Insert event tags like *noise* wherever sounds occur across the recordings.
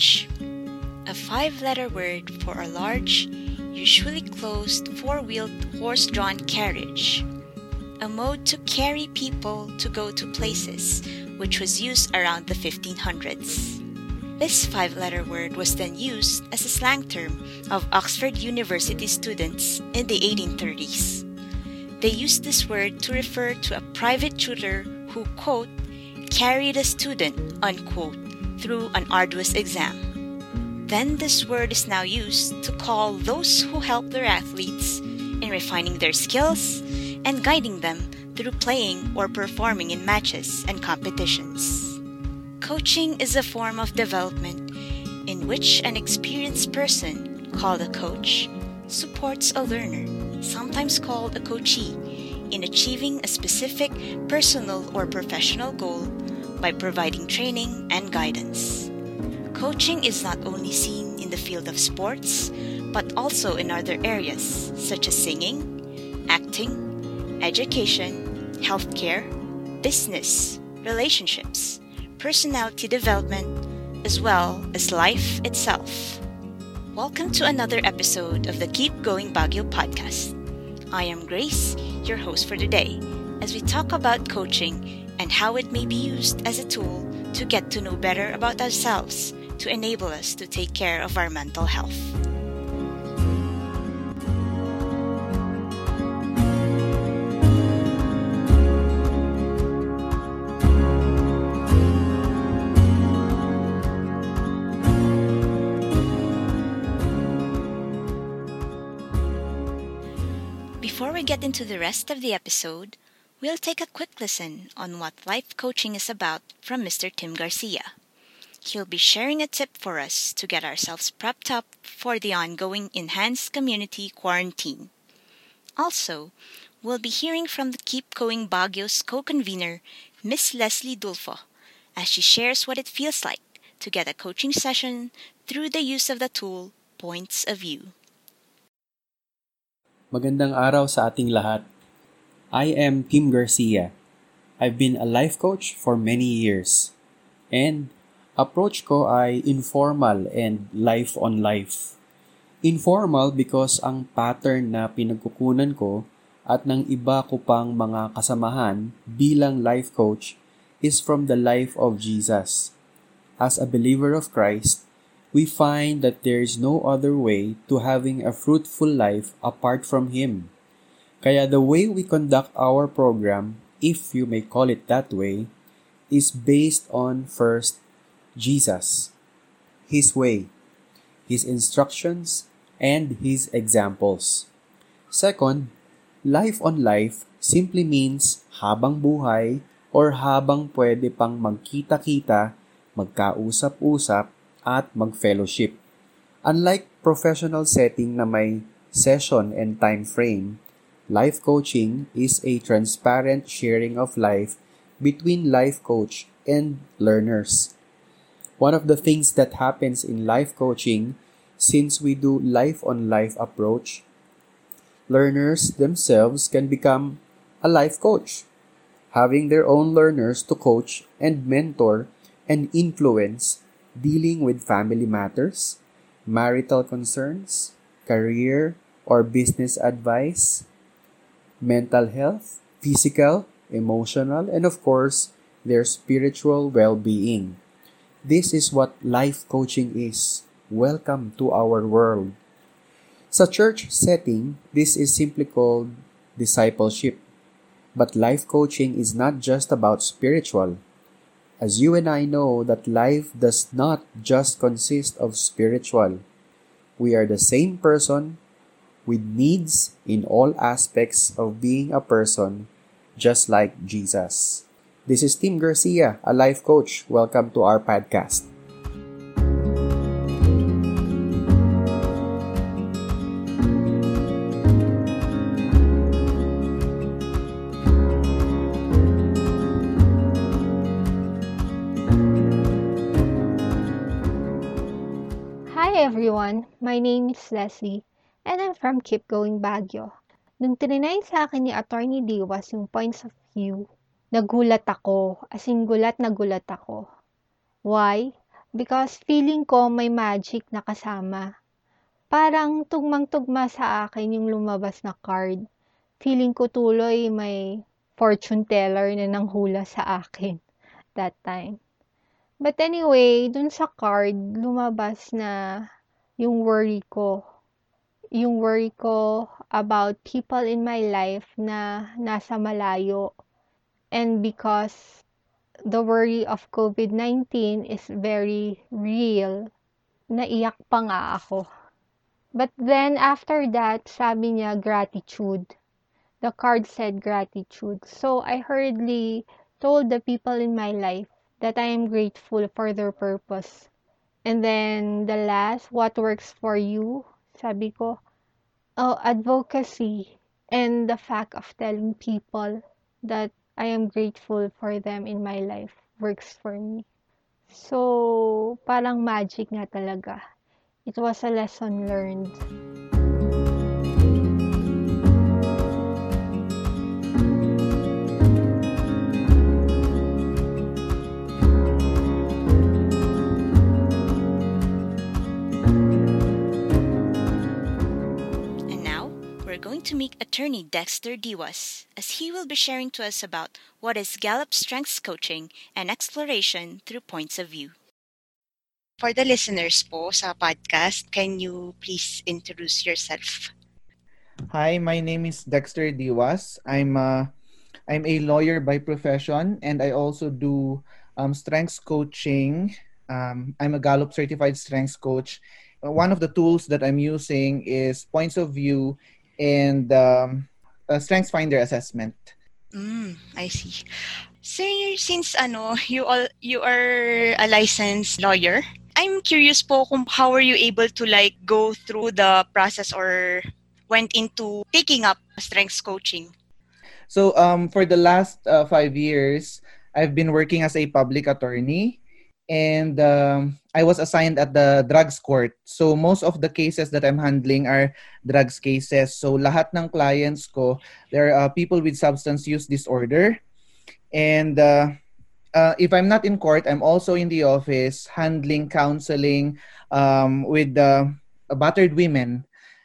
A five letter word for a large, usually closed four wheeled horse drawn carriage. A mode to carry people to go to places, which was used around the 1500s. This five letter word was then used as a slang term of Oxford University students in the 1830s. They used this word to refer to a private tutor who, quote, carried a student, unquote, through an arduous exam. Then this word is now used to call those who help their athletes in refining their skills and guiding them through playing or performing in matches and competitions. Coaching is a form of development in which an experienced person, called a coach, supports a learner, sometimes called a coachee, in achieving a specific personal or professional goal by providing training and guidance. Coaching is not only seen in the field of sports, but also in other areas such as singing, acting, education, healthcare, business, relationships, personality development, as well as life itself. Welcome to another episode of the Keep Going Baguio podcast. I am Grace, your host for today, as we talk about coaching and how it may be used as a tool to get to know better about ourselves to enable us to take care of our mental health. Before we get into the rest of the episode, we'll take a quick listen on what life coaching is about from Mr. Tim Garcia. He'll be sharing a tip for us to get ourselves prepped up for the ongoing enhanced community quarantine. Also, we'll be hearing from the Keep Going Baguio's co-convener, Miss Leslie Dulfo, as she shares what it feels like to get a coaching session through the use of the tool Points of View. Magandang araw sa ating lahat. I am Tim Garcia. I've been a life coach for many years. And approach ko ay informal and life on life. Informal because ang pattern na pinagkukunan ko at ng iba ko pang mga kasamahan bilang life coach is from the life of Jesus. As a believer of Christ, we find that there is no other way to having a fruitful life apart from Him. Kaya the way we conduct our program, if you may call it that way, is based on first Jesus, His way, His instructions, and His examples. Second, life on life simply means habang buhay or habang pwede pang magkita-kita, magkausap-usap, at mag-fellowship. Unlike professional setting na may session and time frame, life coaching is a transparent sharing of life between life coach and learners. One of the things that happens in life coaching, since we do life on life approach, learners themselves can become a life coach, having their own learners to coach and mentor and influence dealing with family matters, marital concerns, career or business advice, mental health, physical, emotional, and of course, their spiritual well being. This is what life coaching is. Welcome to our world. Sa church setting, this is simply called discipleship. But life coaching is not just about spiritual, as you and I know that life does not just consist of spiritual. We are the same person with needs in all aspects of being a person, just like Jesus. This is Tim Garcia, a life coach. Welcome to our podcast. Hi everyone, my name is Leslie and I'm from Keep Going Baguio. Nung trinay sa akin ni Attorney Diwas yung points of view, nagulat ako, as in gulat na gulat ako. Why? because feeling ko may magic na kasama. Parang tugmang-tugma sa akin yung lumabas na card. Feeling ko tuloy may fortune teller na nanghula sa akin *laughs* that time. But anyway, dun sa card, lumabas na yung worry ko. Yung worry ko about people in my life na nasa malayo. And because the worry of COVID-19 is very real, naiyak pa nga ako. But then after that, sabi niya gratitude. The card said gratitude. So I hurriedly told the people in my life that I am grateful for their purpose. And then the last, what works for you? Sabi ko, oh, advocacy and the fact of telling people that I am grateful for them in my life works for me. So, parang magic nga talaga. It was a lesson learned. Going to meet attorney Dexter Diwas as he will be sharing to us about what is Gallup Strengths Coaching and Exploration through Points of View. For the listeners po sa podcast, can you please introduce yourself? Hi, my name is Dexter Diwas. I'm uh, I'm a lawyer by profession, and I also do um, strengths coaching. Um, I'm a Gallup certified strengths coach. One of the tools that I'm using is points of view and um, a strengths finder assessment. Mm, I see. Sir, since ano, you all you are a licensed lawyer, I'm curious po kung how are you able to like go through the process or went into taking up strengths coaching. So um, for the last uh, five years, I've been working as a public attorney, and um, I was assigned at the drugs court. So most of the cases that I'm handling are drugs cases. So lahat ng clients ko, there are uh, people with substance use disorder, and uh, uh, if I'm not in court, I'm also in the office handling counseling um, with uh, battered women.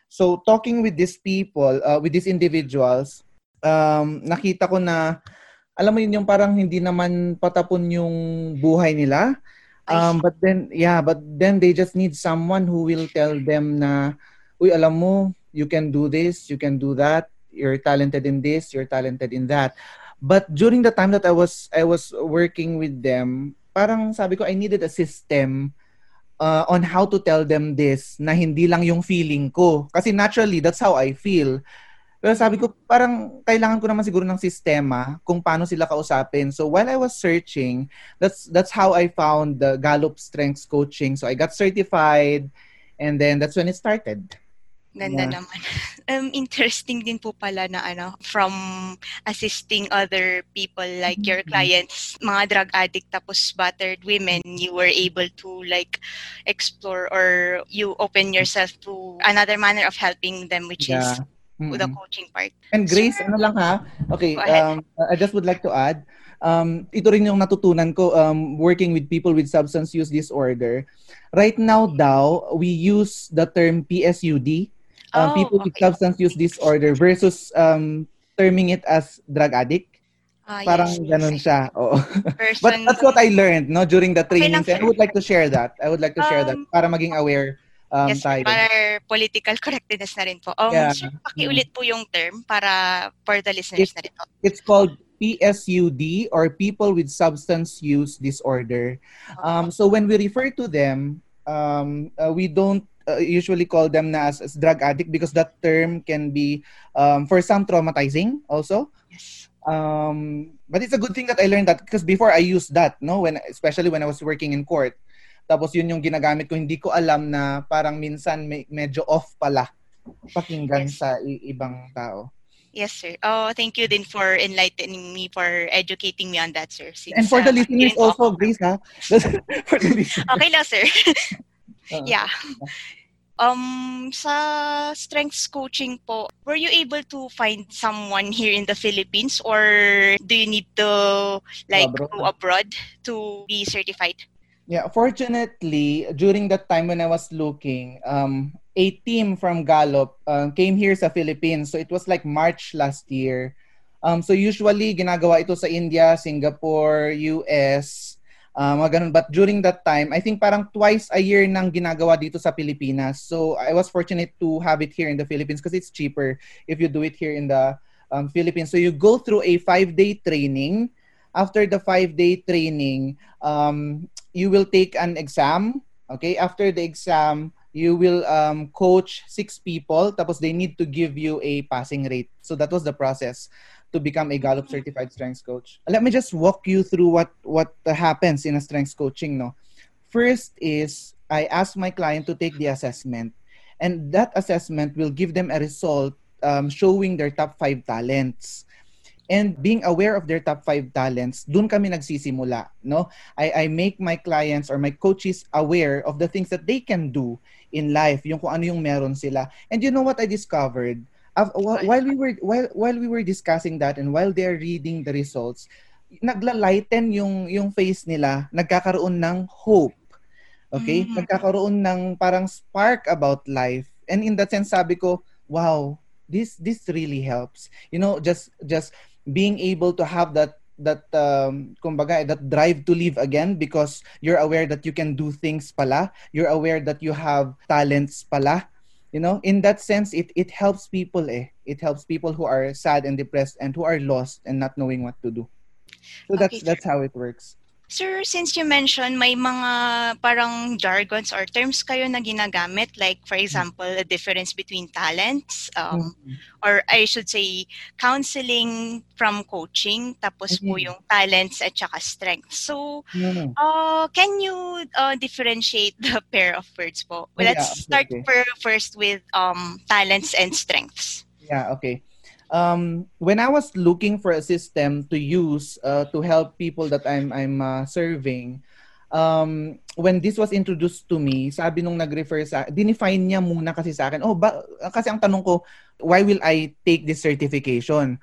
So talking with these people, uh, with these individuals, um, nakita ko na, alam mo yun, yung parang hindi naman patapon yung buhay nila. Um, but then, yeah, but then they just need someone who will tell them na, uy, alam mo, you can do this, you can do that, you're talented in this, you're talented in that. But during the time that I was I was working with them, parang sabi ko I needed a system uh, on how to tell them this na hindi lang yung feeling ko. Kasi naturally, that's how I feel. Pero sabi ko, parang kailangan ko naman siguro ng sistema kung paano sila kausapin. So while I was searching, that's that's how I found the Gallup Strengths Coaching. So I got certified and then that's when it started. Ganda Yeah. naman. *laughs* Um, interesting din po pala na ano, from assisting other people like your Mhm. clients, mga drug addict tapos battered women, you were able to like explore or you open yourself to another manner of helping them which is Yeah. the Mm-mm. coaching part. And Grace, Sure. ano lang ha? Okay, um, I just would like to add, um, ito rin yung natutunan ko um, working with people with substance use disorder. Right now daw, we use the term PSUD, um, Oh, people with okay. substance use disorder versus um, terming it as drug addict. Ah, Parang yes, ganun siya. Oo. *laughs* Person, But that's what I learned no during the Okay lang, trainings. and I would like to share that. I would like to share that Um, para maging aware um, yes, tayo. para political *laughs* correctness na rin po. Um, Yeah. sir, pakiulit po yung term para for the listeners na rin po. It's called PSUD or people with substance use disorder. Um, so when we refer to them, um, uh, we don't uh, usually call them na as, as drug addict because that term can be um, for some traumatizing also. Yes. Um, but it's a good thing that I learned that because before I used that, no, when especially when I was working in court. Tapos yun yung ginagamit ko, hindi ko alam na parang minsan may, medyo off pala pakinggan Yes. sa i- ibang tao. Yes, sir. Oh, thank you din for enlightening me, for educating me on that, sir. Since, And for the uh, listeners also, ako. Grace, ha? *laughs* for the listeners. Okay lang, sir. Oo. *laughs* yeah. Um, sa strengths coaching po, were you able to find someone here in the Philippines or do you need to like abroad. go abroad to be certified? Yeah, fortunately, during that time when I was looking, um, a team from Gallup uh, came here sa Philippines. So it was like March last year. Um, so usually, ginagawa ito sa India, Singapore, US, uh, mga ganun. But during that time, I think parang twice a year nang ginagawa dito sa Pilipinas. So I was fortunate to have it here in the Philippines because it's cheaper if you do it here in the um, Philippines. So you go through a five-day training. After the five-day training, um, you will take an exam. Okay, after the exam, you will um, coach six people. Tapos they need to give you a passing rate. So that was the process to become a Gallup certified strength coach. Let me just walk you through what what happens in a strength coaching. No, first is I ask my client to take the assessment, and that assessment will give them a result um, showing their top five talents and being aware of their top five talents, dun kami nagsisimula, no? I, I make my clients or my coaches aware of the things that they can do in life, yung kung ano yung meron sila. And you know what I discovered? Uh, while we were while while we were discussing that and while they're reading the results, nagla-lighten yung yung face nila, nagkakaroon ng hope. Okay? Mm-hmm. Nagkakaroon ng parang spark about life. And in that sense, sabi ko, wow, this this really helps. You know, just just being able to have that that um kumbaga that drive to live again because you're aware that you can do things pala. You're aware that you have talents pala. You know in that sense it it helps people eh. It helps people who are sad and depressed and who are lost and not knowing what to do. So that's okay, that's how it works Sir, since you mentioned may mga parang jargons or terms kayo na ginagamit, like for example, the difference between talents, um, mm-hmm. or I should say, counseling from coaching, tapos mm-hmm. po yung talents at saka strengths. So, mm-hmm. uh, can you uh, differentiate the *laughs* pair of words po? Well, let's yeah, start okay. first with um, talents and strengths. Yeah, okay um, when I was looking for a system to use uh, to help people that I'm I'm uh, serving, um, when this was introduced to me, sabi nung nag-refer sa, dinefine niya muna kasi sa akin, oh, ba, kasi ang tanong ko, why will I take this certification?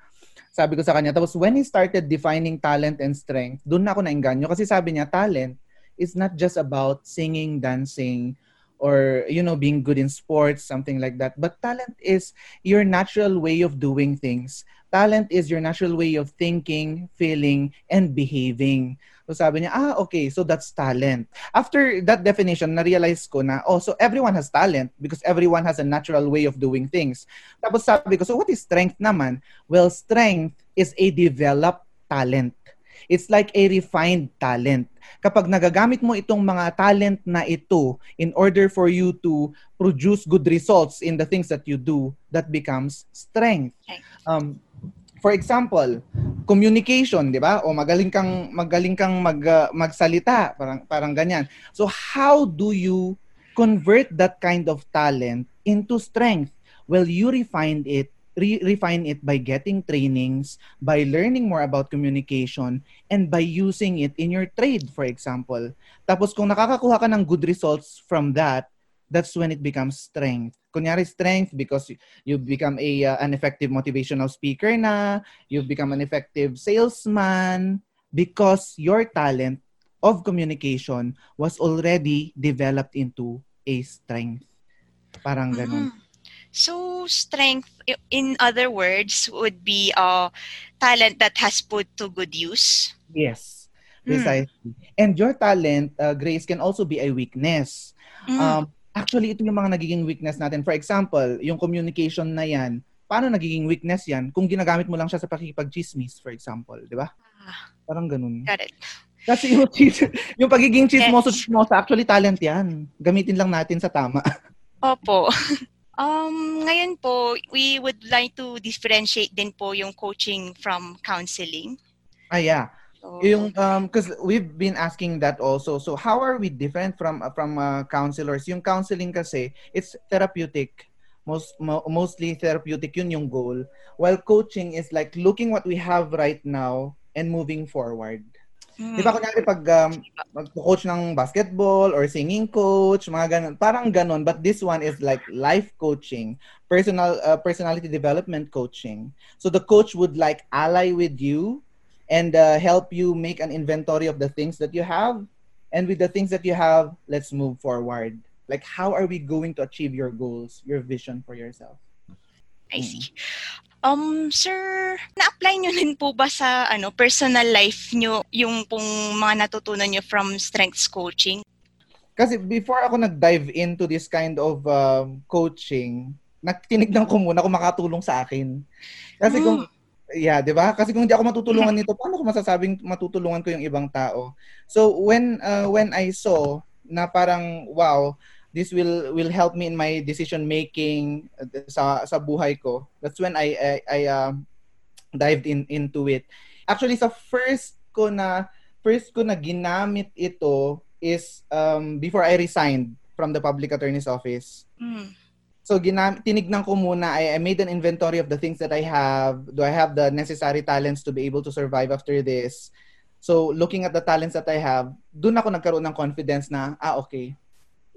Sabi ko sa kanya. Tapos when he started defining talent and strength, doon na ako nainganyo. Kasi sabi niya, talent is not just about singing, dancing, or you know being good in sports something like that. But talent is your natural way of doing things. Talent is your natural way of thinking feeling and behaving. So sabi niya ah okay so that's talent. After that definition na-realize ko na oh so everyone has talent because everyone has a natural way of doing things. Tapos sabi ko so what is strength naman? Well strength is a developed talent. It's like a refined talent. Kapag nagagamit mo itong mga talent na ito in order for you to produce good results in the things that you do, that becomes strength. Um, for example, communication, 'di ba? O magaling kang magaling kang mag uh, magsalita, parang parang ganyan. So how do you convert that kind of talent into strength? Well, you refined it re- refine it by getting trainings, by learning more about communication, and by using it in your trade, for example. Tapos kung nakakakuha ka ng good results from that, that's when it becomes strength. Kunyari strength because you become a uh, an effective motivational speaker na, you've become an effective salesman because your talent of communication was already developed into a strength. Parang ganun. Mm-hmm. So strength, in other words, would be a talent that has put to good use. Yes, hmm. precisely. Mm. And your talent, uh, Grace, can also be a weakness. Mm. Um, actually, ito yung mga nagiging weakness natin. For example, yung communication na yan, paano nagiging weakness yan kung ginagamit mo lang siya sa pakikipag-chismis, for example, di ba? Ah. Parang ganun. Got it. Kasi yung, chis- *laughs* yung pagiging chismoso-chismosa, actually talent yan. Gamitin lang natin sa tama. *laughs* Opo. *laughs* Um, ngayon po, we would like to differentiate din po yung coaching from counseling. Ah, yeah. So, yung um cuz we've been asking that also. So how are we different from from uh, counselors? Yung counseling kasi it's therapeutic. Most mo, mostly therapeutic yun yung goal. While coaching is like looking what we have right now and moving forward. Hmm. Di ba kunyari pag um, mag-coach ng basketball or singing coach, mga ganun, parang ganun. But this one is like life coaching, personal uh, personality development coaching. So the coach would like ally with you and uh, help you make an inventory of the things that you have And with the things that you have, let's move forward. Like, how are we going to achieve your goals, your vision for yourself? I see. Um, sir, na-apply nyo din po ba sa ano personal life nyo yung pong mga natutunan nyo from strengths coaching? Kasi before ako nag-dive into this kind of um, coaching, tinignan ko muna kung makatulong sa akin. Kasi mm. kung Yeah, 'di ba? Kasi kung hindi ako matutulungan nito, paano ko masasabing matutulungan ko yung ibang tao? So when uh, when I saw na parang wow, this will will help me in my decision making uh, sa sa buhay ko. That's when I I, I uh, dived in into it. Actually sa first ko na first ko na ginamit ito is um before I resigned from the public attorney's office. Mm So ginam tinignan ko muna, I, I made an inventory of the things that I have. Do I have the necessary talents to be able to survive after this? So looking at the talents that I have, doon ako nagkaroon ng confidence na, ah okay,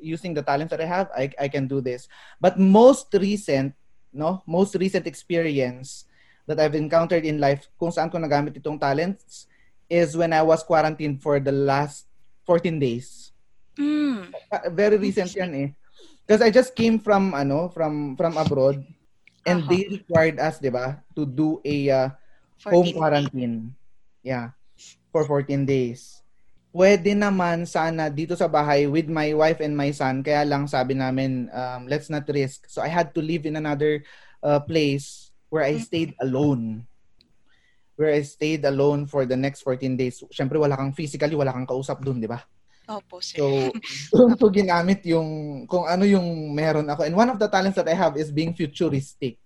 using the talents that I have, I, I can do this. But most recent, no, most recent experience that I've encountered in life kung saan ko nagamit itong talents is when I was quarantined for the last 14 days. Mm. Very recent yan eh. Because I just came from ano from from abroad and uh-huh. they required us, 'di ba, to do a uh, home quarantine. Days. Yeah. For 14 days. Pwede naman sana dito sa bahay with my wife and my son. Kaya lang sabi namin, um, let's not risk. So I had to live in another uh, place where I mm-hmm. stayed alone. Where I stayed alone for the next 14 days. Siyempre, wala kang physically, wala kang kausap dun, di ba? Opo, sir. So, *laughs* doon ko ginamit yung, kung ano yung meron ako. And one of the talents that I have is being futuristic.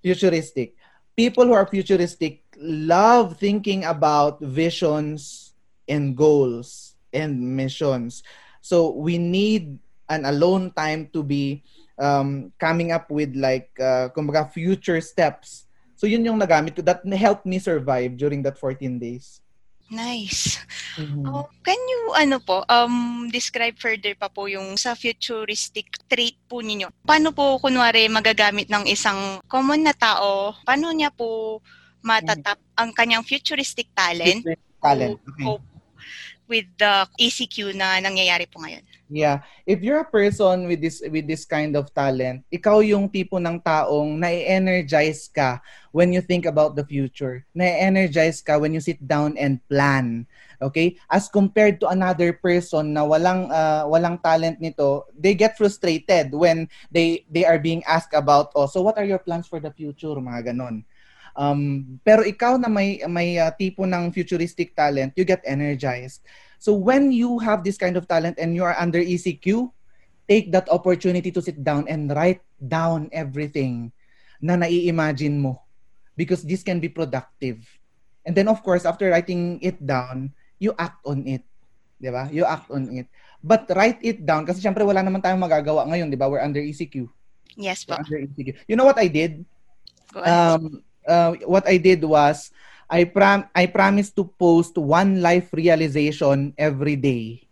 Futuristic. People who are futuristic love thinking about visions and goals and missions. So, we need an alone time to be um, coming up with like, uh, kumbaga, future steps. So, yun yung nagamit ko. That helped me survive during that 14 days. Nice. Mm-hmm. Oh, can you ano po um describe further pa po yung sa futuristic trait po ninyo? Paano po kunwari magagamit ng isang common na tao? Paano niya po matatap ang kanyang futuristic talent? Talent. Okay. With the ECQ na nangyayari po ngayon. Yeah. If you're a person with this with this kind of talent, ikaw yung tipo ng taong na-energize ka when you think about the future. Na-energize ka when you sit down and plan. Okay? As compared to another person na walang uh, walang talent nito, they get frustrated when they they are being asked about, oh, so what are your plans for the future? Mga ganon. Um, pero ikaw na may may uh, tipo ng futuristic talent, you get energized. So when you have this kind of talent and you are under ECQ, take that opportunity to sit down and write down everything na nai-imagine mo because this can be productive. And then of course, after writing it down, you act on it. 'Di ba? You act on it. But write it down kasi syempre wala naman tayong magagawa ngayon, 'di ba? We're under ECQ. Yes po. under ECQ. You know what I did? Um uh, what I did was I prom I promised to post one life realization every day.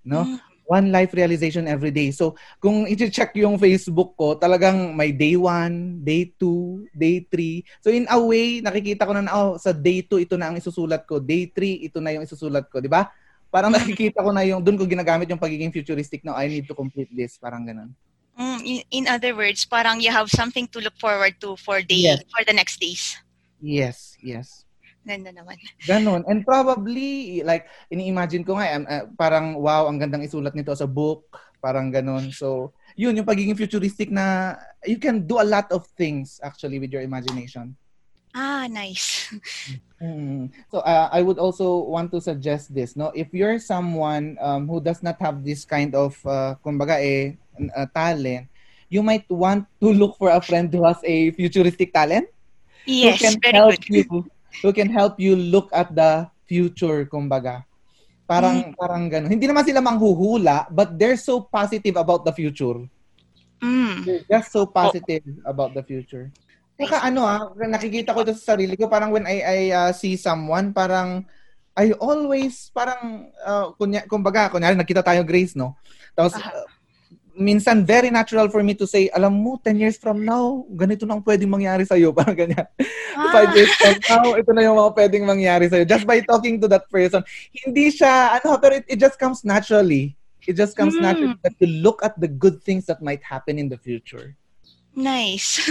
No? Mm. One life realization every day. So, kung i-check yung Facebook ko, talagang may day 1, day 2, day 3. So, in a way, nakikita ko na, oh, sa day 2, ito na ang isusulat ko. Day 3, ito na yung isusulat ko. Di ba? Parang nakikita ko na yung, doon ko ginagamit yung pagiging futuristic na, I need to complete this. Parang ganun. Mm, in, in other words, parang you have something to look forward to for the yes. for the next days. Yes, yes. Ganda naman. Ganon. And probably, like, ini-imagine ko nga, uh, parang, wow, ang gandang isulat nito sa book. Parang ganon. So, yun, yung pagiging futuristic na, you can do a lot of things, actually, with your imagination. Ah, nice. *laughs* mm. So uh, I would also want to suggest this, no? If you're someone um, who does not have this kind of uh, kumbaga eh uh, talent, you might want to look for a friend who has a futuristic talent. Yes, who can very help good. You, who can help you look at the future, kumbaga. Parang mm. parang ganun. Hindi naman sila manghuhula, but they're so positive about the future. Mm. They're just so positive oh. about the future. Saka ano ah, nakikita ko ito sa sarili ko, parang when I, I uh, see someone, parang I always, parang, uh, kunya, kumbaga, kunyari, nakita tayo Grace, no? Tapos, uh, minsan very natural for me to say, alam mo, 10 years from now, ganito na ang pwedeng mangyari sa'yo. *laughs* Parang ganyan. Ah. 5 years from now, ito na yung mga pwedeng mangyari sa'yo. Just by talking to that person. Hindi siya, ano, pero it, it just comes naturally. It just comes Mm. naturally that you look at the good things that might happen in the future. Nice.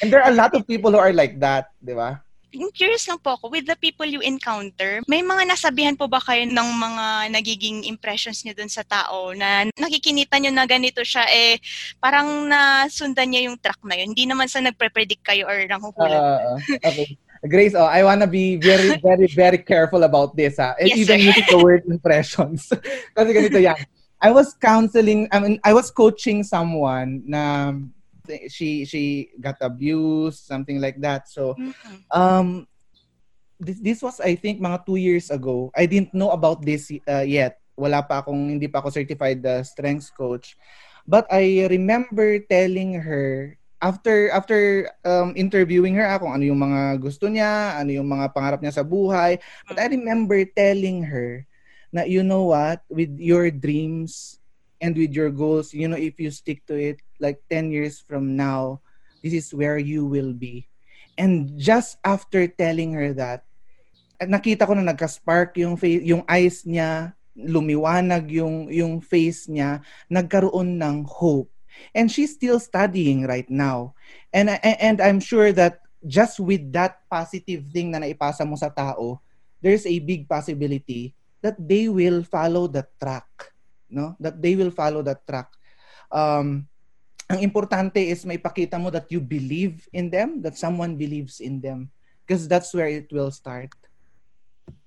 And there are a lot of people who are like that, di ba? I'm curious lang po ako, with the people you encounter, may mga nasabihan po ba kayo ng mga nagiging impressions niyo dun sa tao na nakikinita niyo na ganito siya, eh, parang nasundan niya yung track na yun. Hindi naman sa nagpre-predict kayo or nanghuhulat. Uh, okay. Grace, oh, I wanna be very, very, very careful about this. Ha? And Yes, even sir. using the word impressions. *laughs* Kasi ganito yan. I was counseling, I mean, I was coaching someone na she she got abused, something like that. So, Mhm. um, this, this was, I think, mga two years ago. I didn't know about this uh, yet. Wala pa akong, hindi pa ako certified uh, strengths coach. But I remember telling her, after after um, interviewing her, ah, kung ano yung mga gusto niya, ano yung mga pangarap niya sa buhay. But I remember telling her na, you know what, with your dreams and with your goals, you know, if you stick to it, like 10 years from now, this is where you will be. And just after telling her that, at nakita ko na nagka-spark yung face, yung eyes niya, lumiwanag yung yung face niya, nagkaroon ng hope. And she's still studying right now. And and I'm sure that just with that positive thing na naipasa mo sa tao, there's a big possibility that they will follow the track, no? That they will follow that track. Um ang importante is maipakita mo that you believe in them, that someone believes in them. Because that's where it will start.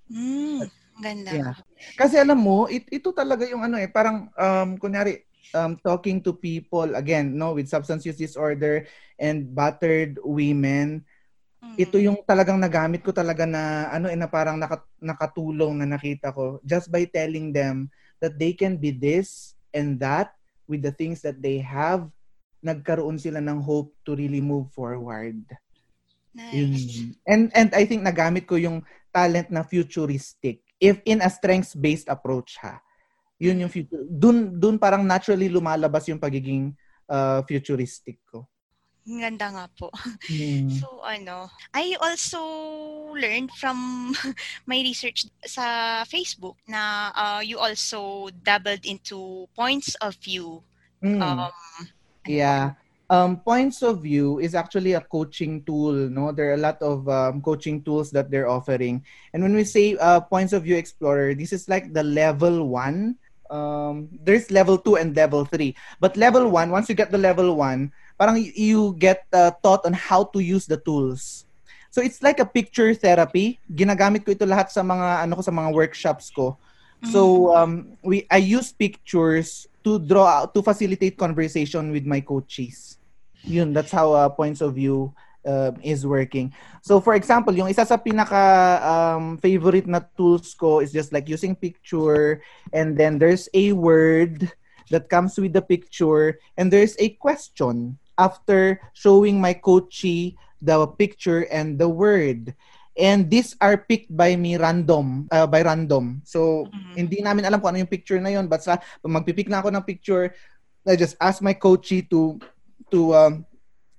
Mm, ganda. Yeah. Kasi alam mo, it, ito talaga yung ano eh, parang um, kunyari, um, talking to people, again, no, with substance use disorder and battered women, Mm. ito yung talagang nagamit ko talaga na ano eh, na parang naka, nakatulong na nakita ko just by telling them that they can be this and that with the things that they have nagkaroon sila ng hope to really move forward. Nice. And and I think nagamit ko yung talent na futuristic if in a strengths-based approach ha. Yun yung future. Dun dun parang naturally lumalabas yung pagiging uh, futuristic ko. Ang Ganda nga po. Hmm. So ano, I also learned from *laughs* my research sa Facebook na uh, you also dabbled into points of view. Mm. Um, Yeah. Um, points of view is actually a coaching tool. No, there are a lot of um, coaching tools that they're offering. And when we say uh, points of view explorer, this is like the level one. Um, there's level two and level three. But level one, once you get the level one, parang you get uh, taught on how to use the tools. So it's like a picture therapy. Ginagamit ko ito lahat sa mga ano ko sa mga workshops ko. So um, we I use pictures to draw out to facilitate conversation with my coaches. Yun, that's how uh, points of view uh, is working. So for example, yung isa sa pinaka um, favorite na tools ko is just like using picture and then there's a word that comes with the picture and there's a question after showing my coachee the picture and the word. And these are picked by me random, uh, by random. So, Mhm. hindi namin alam kung ano yung picture na yun. But sa, pag magpipick na ako ng picture, I just ask my coachee to to um,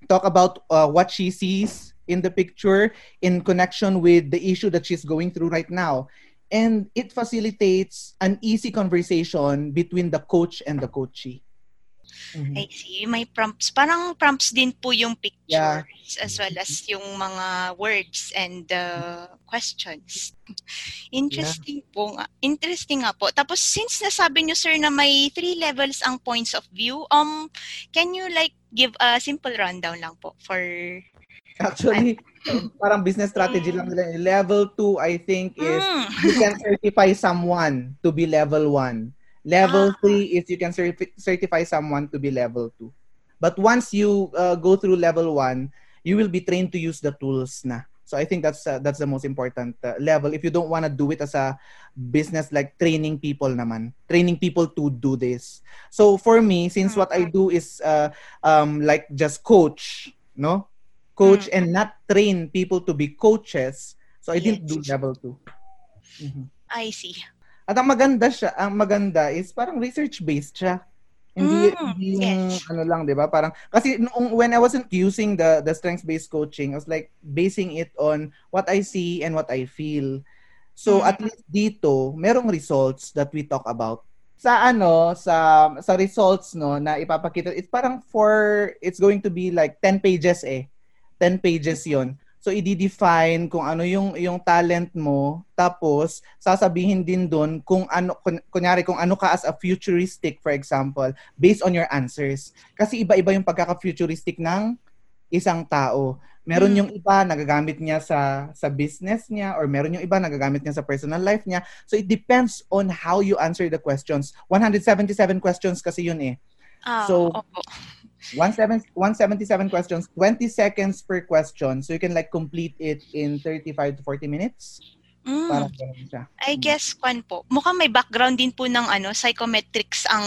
talk about uh, what she sees in the picture in connection with the issue that she's going through right now. And it facilitates an easy conversation between the coach and the coachee. Mhm. I see. May prompts. Parang prompts din po yung pictures Yeah. as well as yung mga words and uh, questions. *laughs* Interesting po nga. Interesting nga po. Tapos since nasabi niyo sir na may three levels ang points of view, um can you like give a simple rundown lang po for *laughs* Actually, *laughs* parang business strategy lang nila. Level 2, I think, is Mm. you can certify someone to be level 1. Level Ah. 3 is you can certi- certify someone to be level 2. But once you uh, go through level 1, you will be trained to use the tools na. So I think that's uh, that's the most important uh, level if you don't want to do it as a business like training people naman. Training people to do this. So for me, since what I do is uh, um like just coach, no? Coach and not train people to be coaches. So I didn't do level 2. Mhm. I see. At ang maganda siya, ang maganda is parang research based siya. Hindi, Mm, hindi yung yes. ano lang, 'di ba? Parang kasi noong when I wasn't using the the strengths-based coaching, I was like basing it on what I see and what I feel. So Mm. at least dito, merong results that we talk about. Sa ano, sa sa results no na ipapakita, it's parang for it's going to be like 10 pages eh. 10 pages 'yon. So i-define kung ano yung yung talent mo tapos sasabihin din doon kung ano kun, kunyari kung ano ka as a futuristic for example based on your answers. Kasi iba-iba yung pagkaka-futuristic ng isang tao. Meron Mm. yung iba nagagamit niya sa sa business niya or meron yung iba nagagamit niya sa personal life niya. So it depends on how you answer the questions. 177 questions kasi yun eh. Ah, So, opo. 17 177 questions, 20 seconds per question. So you can like complete it in 35 to 40 minutes. Mm. Ganun siya. I guess, kwan po, mukhang may background din po ng ano, psychometrics ang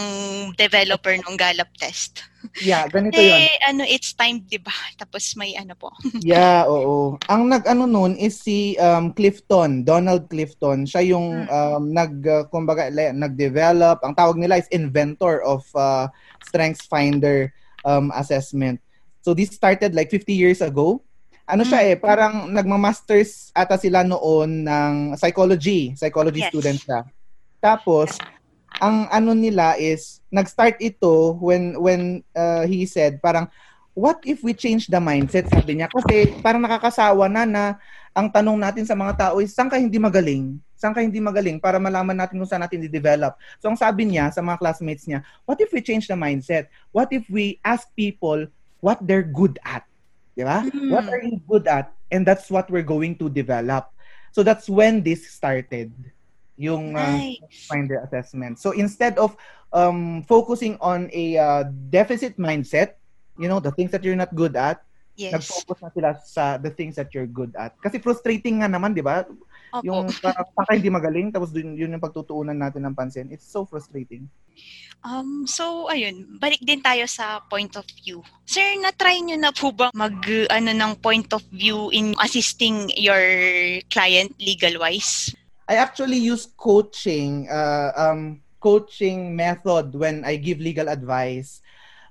developer ng Gallup test. Yeah, ganito yun. Eh, ano, it's timed, di ba? *laughs* Tapos may ano po. *laughs* Yeah, oo. Ang nag-ano nun is si um, Clifton, Donald Clifton. Siya yung um, nag, uh, kumbaga, nag-develop. Ang tawag nila is inventor of uh, Strengths Finder um, assessment. So this started like 50 years ago. Ano siya eh, parang nagma-masters ata sila noon ng psychology. Psychology Yes. student siya. Tapos, ang ano nila is, nag-start ito when when uh, he said, parang, what if we change the mindset, sabi niya. Kasi parang nakakasawa na na ang tanong natin sa mga tao is, saan ka hindi magaling? Saan ka hindi magaling? Para malaman natin kung saan natin di-develop. So ang sabi niya sa mga classmates niya, what if we change the mindset? What if we ask people what they're good at? Di ba? Mm. What are you good at? And that's what we're going to develop. So that's when this started. Yung uh, Nice. finder assessment. So instead of um, focusing on a uh, deficit mindset, you know, the things that you're not good at, Yes. nag-focus na sila sa the things that you're good at. Kasi frustrating nga naman, di ba? Opo. Yung parang baka hindi magaling, tapos dun, yun yung pagtutuunan natin ng pansin. It's so frustrating. Um, so, ayun, balik din tayo sa point of view. Sir, na-try nyo na po ba mag, ano, ng point of view in assisting your client legal-wise? I actually use coaching, uh, um, coaching method when I give legal advice.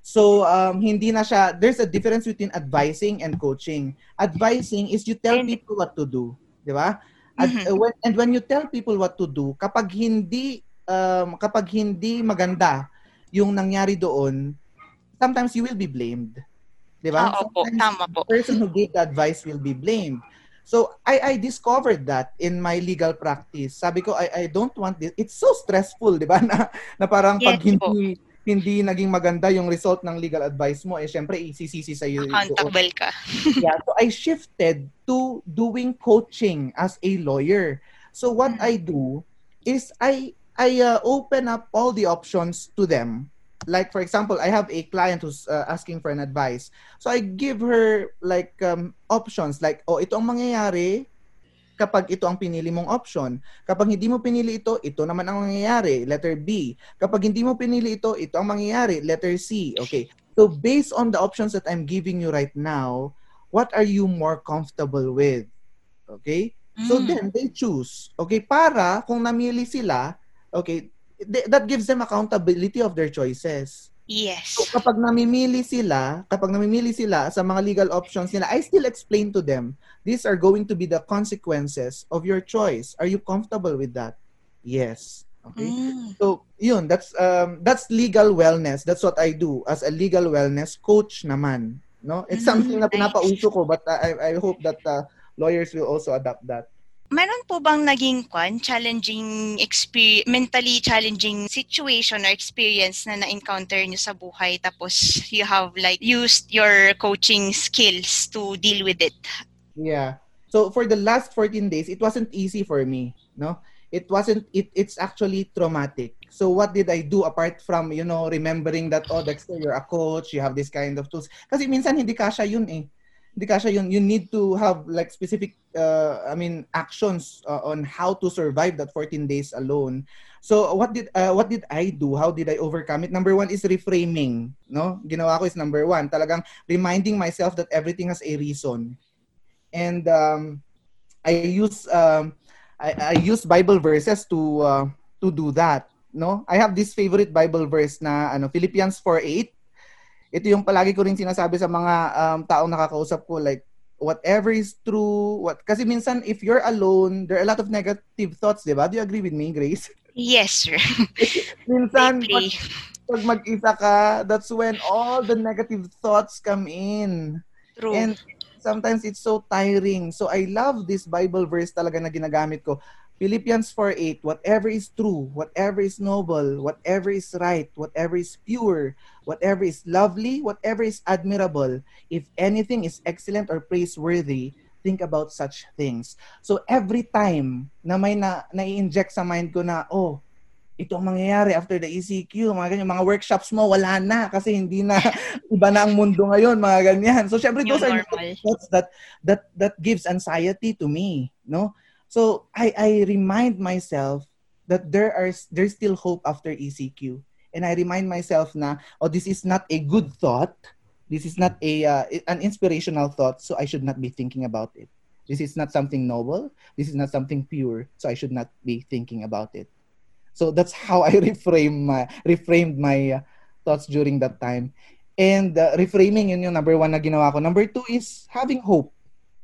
So, um, hindi na siya, there's a difference between advising and coaching. Advising is you tell people what to do. Di ba? At, Mhm. uh, when, and when you tell people what to do, kapag hindi, um, kapag hindi maganda yung nangyari doon, sometimes you will be blamed. Di ba? Ah, opo, tama po. the person who gave the advice will be blamed. So I I discovered that in my legal practice. Sabi ko I I don't want this. It's so stressful, 'di ba? *laughs* Na, na parang pag Yes po. Hindi naging maganda yung result ng legal advice mo, eh syempre isisisi sa iyo. Accountable ka. *laughs* yeah, so I shifted to doing coaching as a lawyer. So what Mm. I do is I I uh, open up all the options to them. Like for example, I have a client who's uh, asking for an advice. So I give her like um, options like oh ito ang mangyayari kapag ito ang pinili mong option. Kapag hindi mo pinili ito, ito naman ang mangyayari, letter B. Kapag hindi mo pinili ito, ito ang mangyayari, letter C. Okay. So based on the options that I'm giving you right now, what are you more comfortable with? Okay? So Mm. then they choose. Okay, para kung namili sila, okay, th- that gives them accountability of their choices. Yes. So kapag namimili sila, kapag namimili sila sa mga legal options nila, I still explain to them, these are going to be the consequences of your choice. Are you comfortable with that? Yes. Okay? Mm. So, yun, that's um that's legal wellness. That's what I do as a legal wellness coach naman, no? It's Mm, something na pinapauso ko but I I hope that uh, lawyers will also adopt that. Meron po bang naging kwan, challenging, exper- mentally challenging situation or experience na na-encounter nyo sa buhay tapos you have like used your coaching skills to deal with it? Yeah. So for the last 14 days, it wasn't easy for me, no? It wasn't it it's actually traumatic. So what did I do apart from, you know, remembering that oh Dexter, you're a coach, you have this kind of tools. Kasi minsan hindi kasha yun eh. Hindi kasha yun. You need to have like specific uh, I mean actions uh, on how to survive that 14 days alone. So what did uh, what did I do? How did I overcome it? Number one is reframing, no? Ginawa ko is number one, talagang reminding myself that everything has a reason and um, I use um, I, I use Bible verses to uh, to do that. no? I have this favorite Bible verse na ano Philippians 4:8. Ito yung palagi ko rin sinasabi sa mga um, taong nakakausap ko like whatever is true, what kasi minsan if you're alone, there are a lot of negative thoughts, 'di ba? Do you agree with me, Grace? Yes, sir. *laughs* minsan pag, pag mag-isa ka, that's when all the negative thoughts come in. True. And sometimes it's so tiring. So I love this Bible verse talaga na ginagamit ko. Philippians 4:8, whatever is true, whatever is noble, whatever is right, whatever is pure, whatever is lovely, whatever is admirable, if anything is excellent or praiseworthy, think about such things. So every time na may na nai-inject sa mind ko na, oh, ito ang mangyayari after the ECQ, mga ganyan, mga workshops mo, wala na kasi hindi na, *laughs* iba na ang mundo ngayon, mga ganyan. So, syempre, those are thoughts that, that, that gives anxiety to me, no? So, I, I remind myself that there are, there's still hope after ECQ. And I remind myself na, oh, this is not a good thought. This is not a, uh, an inspirational thought, so I should not be thinking about it. This is not something noble. This is not something pure, so I should not be thinking about it. So that's how *laughs* I reframe my reframed my uh, thoughts during that time. And uh, reframing yun yung number one na ginawa ko. Number two is having hope.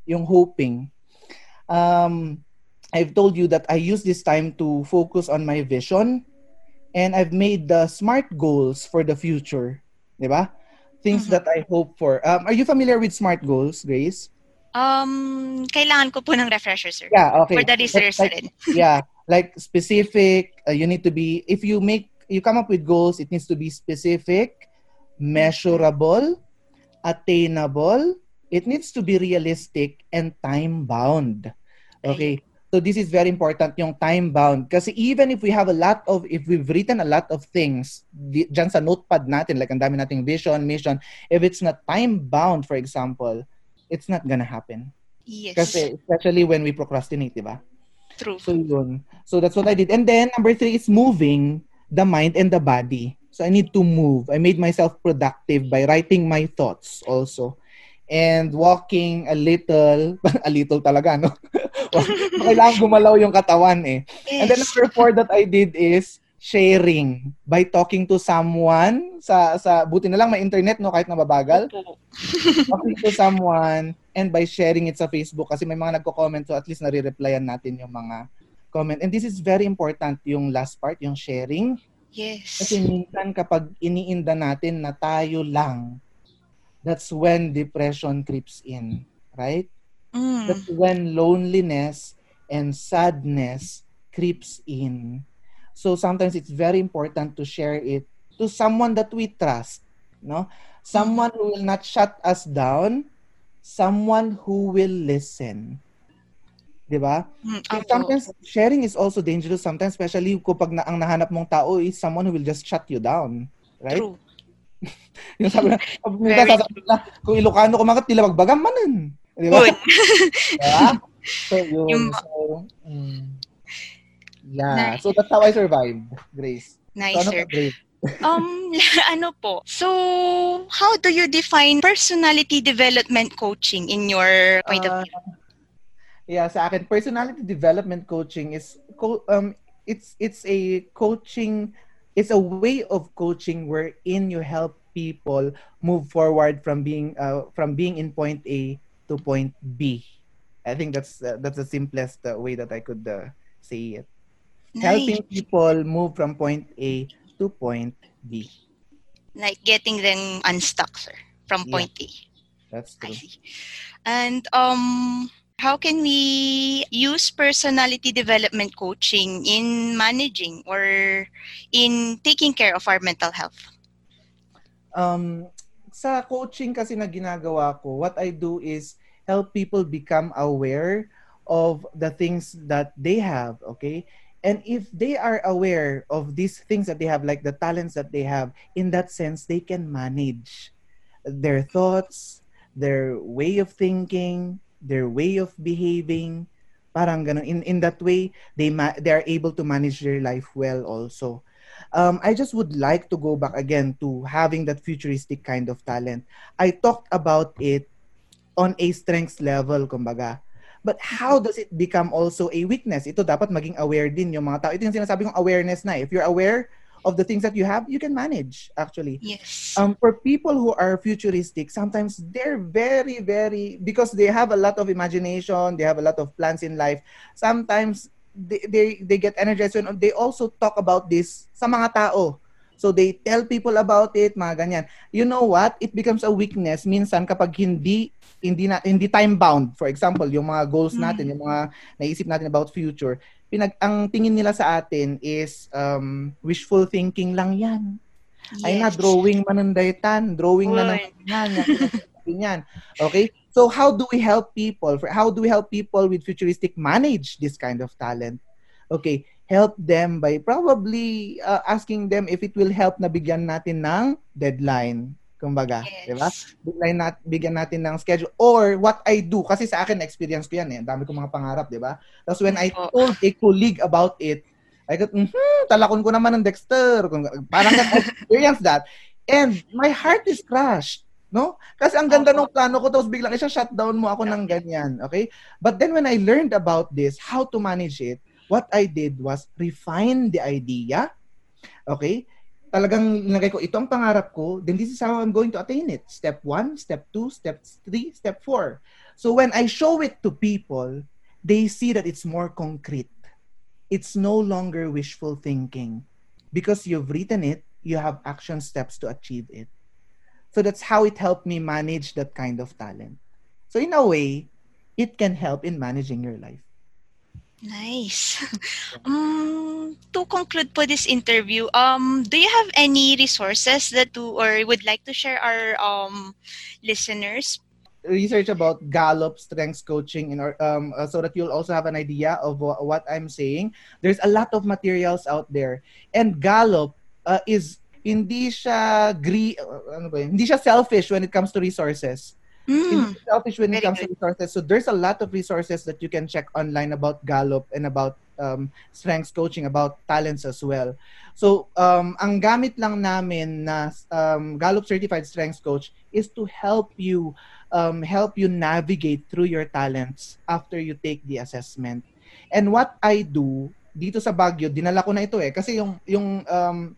Yung hoping. Um, I've told you that I use this time to focus on my vision and I've made the smart goals for the future. Di ba? Things Mhm. that I hope for. Um, are you familiar with smart goals, Grace? Um, kailangan ko po ng refresher, sir. Yeah, okay. For the listeners Like- rin. yeah *laughs* like specific uh, you need to be if you make you come up with goals it needs to be specific measurable attainable. It needs to be realistic and time bound okay? So this is very important yung time bound kasi even if we have a lot of if we've written a lot of things di, dyan sa notepad natin like ang dami nating vision mission if it's not time bound for example it's not gonna happen. Yes. kasi especially when we procrastinate di ba True. So yun. So that's what I did. And then number three is moving the mind and the body. So I need to move. I made myself productive by writing my thoughts also. And walking a little, *laughs* a little talaga, no? *laughs* Kailangan gumalaw yung katawan eh. And then number four that I did is sharing by talking to someone sa sa buti na lang may internet no kahit nababagal talking to someone and by sharing it sa Facebook kasi may mga nagko-comment so at least nare-replyan natin yung mga comment. And this is very important yung last part, yung sharing. Yes. Kasi minsan kapag iniinda natin na tayo lang, that's when depression creeps in, right? Mm. That's when loneliness and sadness creeps in. So sometimes it's very important to share it to someone that we trust, no? Someone who will not shut us down, someone who will listen. 'Di ba? Mm, sometimes sharing is also dangerous sometimes especially kapag na, ang nahanap mong tao is someone who will just shut you down, right? True. *laughs* Yung sabi na, *laughs* sasabihin na, kung Ilocano kumagat, tila magbagam manan. Di ba? Good. *laughs* Diba? So, yun. Yung- So, mm, yeah. Nice. So, that's how I survived, Grace. Nice, So, ano sir. Grace? Um, *laughs* ano po? So, how do you define personality development coaching in your point of Uh, view? yeah, sa akin, personality development coaching is, co- um, it's, it's a coaching, it's a way of coaching wherein you help people move forward from being, uh, from being in point A to point B. I think that's, uh, that's the simplest uh, way that I could uh, say it. Nice. helping people move from point A to point B. Like getting them unstuck, sir, from Yeah. point A. That's I see. And um, how can we use personality development coaching in managing or in taking care of our mental health? Um, sa coaching kasi na ginagawa ko, what I do is help people become aware of the things that they have, okay? And if they are aware of these things that they have, like the talents that they have, in that sense, they can manage their thoughts, their way of thinking, their way of behaving. Parang ganun. In, in that way, they, ma- they are able to manage their life well also. Um, I just would like to go back again to having that futuristic kind of talent. I talked about it on a strengths level, kumbaga. But how does it become also a weakness? Ito dapat maging aware din yung mga tao. Ito yung sinasabi kong awareness na. If you're aware of the things that you have, you can manage actually. Yes. Um, for people who are futuristic, sometimes they're very, very because they have a lot of imagination, they have a lot of plans in life. Sometimes they they, they get energized when they also talk about this sa mga tao. So they tell people about it, mga ganyan. You know what? It becomes a weakness minsan kapag hindi hindi na hindi time bound. For example, yung mga goals natin, yung mga naisip natin about future, pinag ang tingin nila sa atin is um, wishful thinking lang 'yan. Ay na Yes. drawing manandaytan, drawing na Uy. naman yan. yan. Okay? So how do we help people? For how do we help people with futuristic manage this kind of talent? Okay, help them by probably uh, asking them if it will help na bigyan natin ng deadline. Kumbaga, Yes. di ba? Bigyan, nat, bigyan natin ng schedule. Or what I do, kasi sa akin, experience ko yan eh. Ang dami kong mga pangarap, di ba? Tapos when I told a colleague about it, I got, hmm, talakon ko naman ng Dexter. Parang I *laughs* experienced that. And my heart is crushed. No? Kasi ang ganda ng plano ko, tapos biglang isa shutdown mo ako ng ganyan. Okay? But then when I learned about this, how to manage it, what I did was refine the idea. Okay? Talagang nilagay ko, ito ang pangarap ko, then this is how I'm going to attain it. Step 1, step 2, step 3, step 4. So when I show it to people, they see that it's more concrete. It's no longer wishful thinking. Because you've written it, you have action steps to achieve it. So that's how it helped me manage that kind of talent. So in a way, it can help in managing your life. Nice. *laughs* Um, to conclude po this interview, um, do you have any resources that do or would like to share our um listeners? Research about Gallup strengths coaching in our, um, uh, so that you'll also have an idea of wha- what I'm saying. There's a lot of materials out there. And Gallup uh, is hindi siya gre- uh, ano ba yun? hindi siya selfish when it comes to resources. Mm, It's selfish when it comes to resources. So there's a lot of resources that you can check online about Gallup and about um, strengths coaching, about talents as well. So um, ang gamit lang namin na um, Gallup certified strengths coach is to help you um, help you navigate through your talents after you take the assessment. And what I do dito sa Baguio, dinala ko na ito eh kasi yung yung um,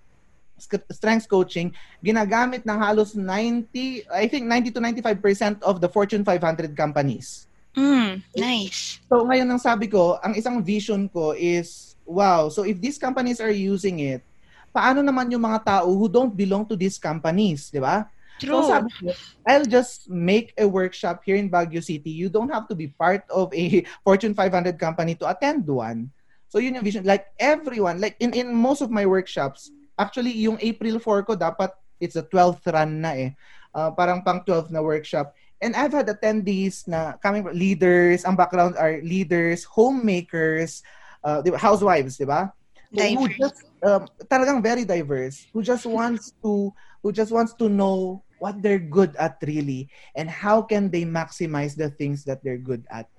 strengths coaching ginagamit ng halos 90 I think 90 to 95% of the Fortune 500 companies. mm, nice. So ngayon ang sabi ko, ang isang vision ko is wow, so if these companies are using it, paano naman yung mga tao who don't belong to these companies, di ba? True. So sabi ko, I'll just make a workshop here in Baguio City. You don't have to be part of a *laughs* Fortune 500 company to attend one. So yun yung vision. Like everyone, like in, in most of my workshops, actually yung April 4 ko dapat it's a 12th run na eh. Uh, parang pang 12 na workshop. And I've had attendees na coming from leaders, ang background are leaders, homemakers, uh, di ba, housewives, di ba? So, who Diverse. just um, talagang very diverse who just wants to who just wants to know what they're good at really and how can they maximize the things that they're good at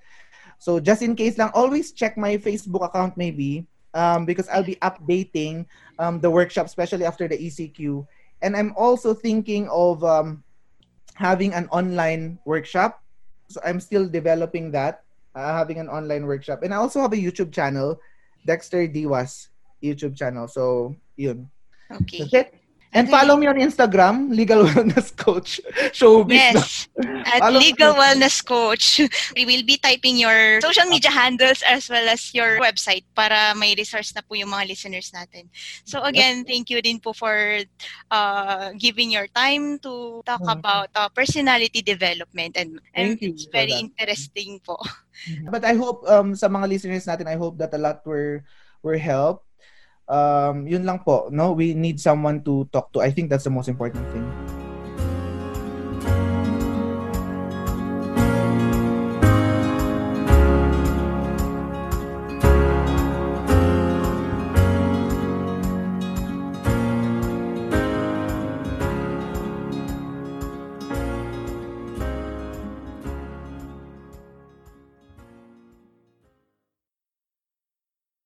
so just in case lang always check my facebook account maybe um, because i'll be updating um, the workshop especially after the ecq and i'm also thinking of um, having an online workshop so i'm still developing that uh, having an online workshop and i also have a youtube channel Dexter Diwas YouTube channel. So, yun. Okay. That's it. And Okay. follow me on Instagram, Legal Wellness Coach *laughs* Showbiz. Yes, at Follow- Legal Wellness Coach. *laughs* We will be typing your social media handles as well as your website para may resource na po yung mga listeners natin. So again, thank you din po for uh, giving your time to talk Mhm. about uh, personality development and, and Thank you it's for very that. interesting po. But I hope um sa mga listeners natin, I hope that a lot were were helped. Um, yun lang po, no? We need someone to talk to. I think that's the most important thing.